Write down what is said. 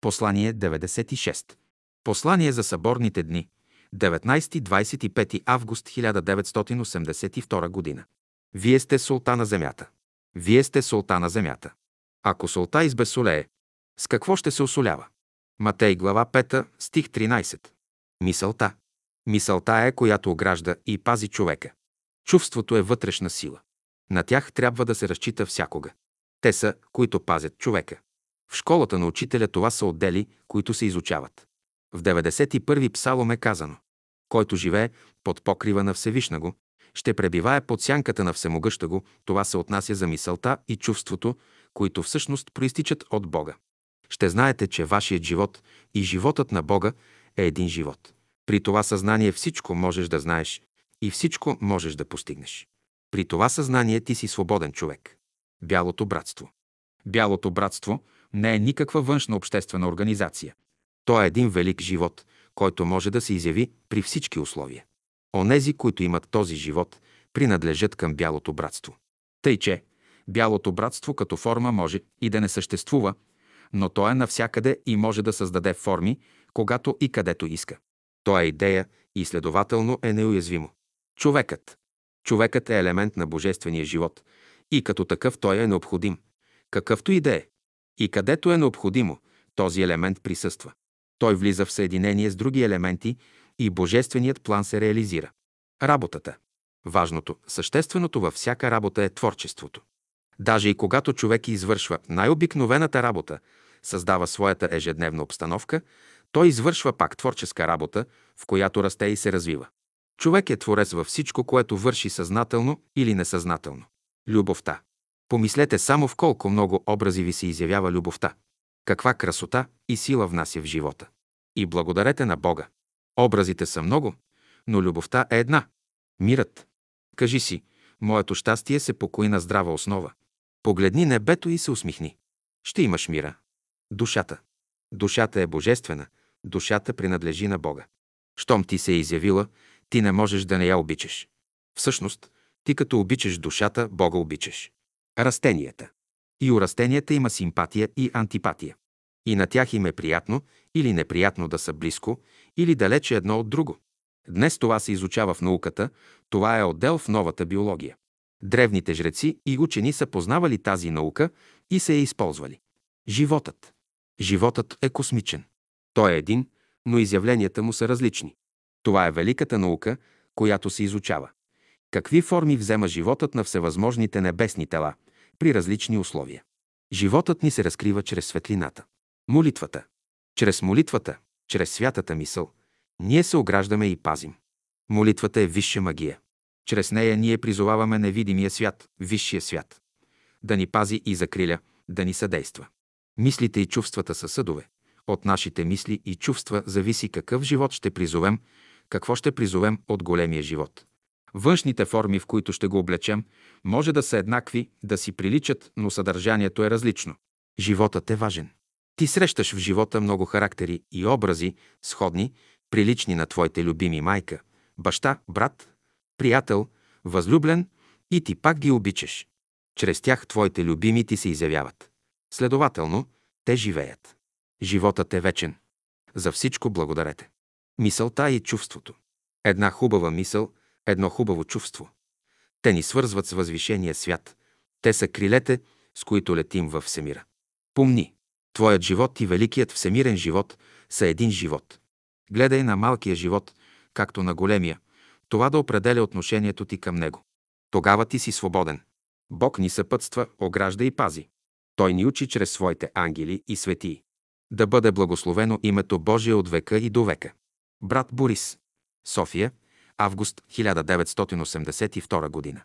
Послание 96. Послание за съборните дни. 19-25 август 1982 година. Вие сте султа на земята. Вие сте султа на земята. Ако султа избесолее, с какво ще се осолява? Матей глава 5, стих 13. Мисълта. Мисълта е, която огражда и пази човека. Чувството е вътрешна сила. На тях трябва да се разчита всякога. Те са, които пазят човека. В школата на учителя това са отдели, които се изучават. В 91-и псалом е казано Който живее под покрива на Всевишна го, ще пребивае под сянката на Всемогъща го, това се отнася за мисълта и чувството, които всъщност проистичат от Бога. Ще знаете, че вашият живот и животът на Бога е един живот. При това съзнание всичко можеш да знаеш и всичко можеш да постигнеш. При това съзнание ти си свободен човек. Бялото братство. Бялото братство не е никаква външна обществена организация. То е един велик живот, който може да се изяви при всички условия. Онези, които имат този живот, принадлежат към Бялото братство. Тъй, че Бялото братство като форма може и да не съществува, но то е навсякъде и може да създаде форми, когато и където иска. То е идея и следователно е неуязвимо. Човекът. Човекът е елемент на божествения живот и като такъв той е необходим. Какъвто и да е. И където е необходимо, този елемент присъства. Той влиза в съединение с други елементи и божественият план се реализира. Работата. Важното, същественото във всяка работа е творчеството. Даже и когато човек извършва най-обикновената работа, създава своята ежедневна обстановка, той извършва пак творческа работа, в която расте и се развива. Човек е творец във всичко, което върши съзнателно или несъзнателно. Любовта. Помислете само в колко много образи ви се изявява любовта. Каква красота и сила внася в живота. И благодарете на Бога. Образите са много, но любовта е една. Мирът. Кажи си, моето щастие се покои на здрава основа. Погледни небето и се усмихни. Ще имаш мира. Душата. Душата е божествена. Душата принадлежи на Бога. Щом ти се е изявила, ти не можеш да не я обичаш. Всъщност, ти като обичаш душата, Бога обичаш. Растенията. И у растенията има симпатия и антипатия. И на тях им е приятно или неприятно да са близко или далече едно от друго. Днес това се изучава в науката, това е отдел в новата биология. Древните жреци и учени са познавали тази наука и се е използвали. Животът. Животът е космичен. Той е един, но изявленията му са различни. Това е великата наука, която се изучава. Какви форми взема животът на всевъзможните небесни тела при различни условия? Животът ни се разкрива чрез светлината. Молитвата. Чрез молитвата, чрез святата мисъл, ние се ограждаме и пазим. Молитвата е висша магия. Чрез нея ние призоваваме невидимия свят, висшия свят. Да ни пази и закриля, да ни съдейства. Мислите и чувствата са съдове. От нашите мисли и чувства зависи какъв живот ще призовем, какво ще призовем от големия живот. Външните форми, в които ще го облечем, може да са еднакви, да си приличат, но съдържанието е различно. Животът е важен. Ти срещаш в живота много характери и образи, сходни, прилични на твоите любими майка, баща, брат, приятел, възлюблен и ти пак ги обичаш. Чрез тях твоите любими ти се изявяват. Следователно, те живеят. Животът е вечен. За всичко благодарете. Мисълта и чувството. Една хубава мисъл, едно хубаво чувство. Те ни свързват с възвишения свят. Те са крилете, с които летим във всемира. Помни, твоят живот и великият всемирен живот са един живот. Гледай на малкия живот, както на големия, това да определя отношението ти към него. Тогава ти си свободен. Бог ни съпътства, огражда и пази. Той ни учи чрез своите ангели и светии. Да бъде благословено името Божие от века и до века. Брат Борис. София, август 1982 година.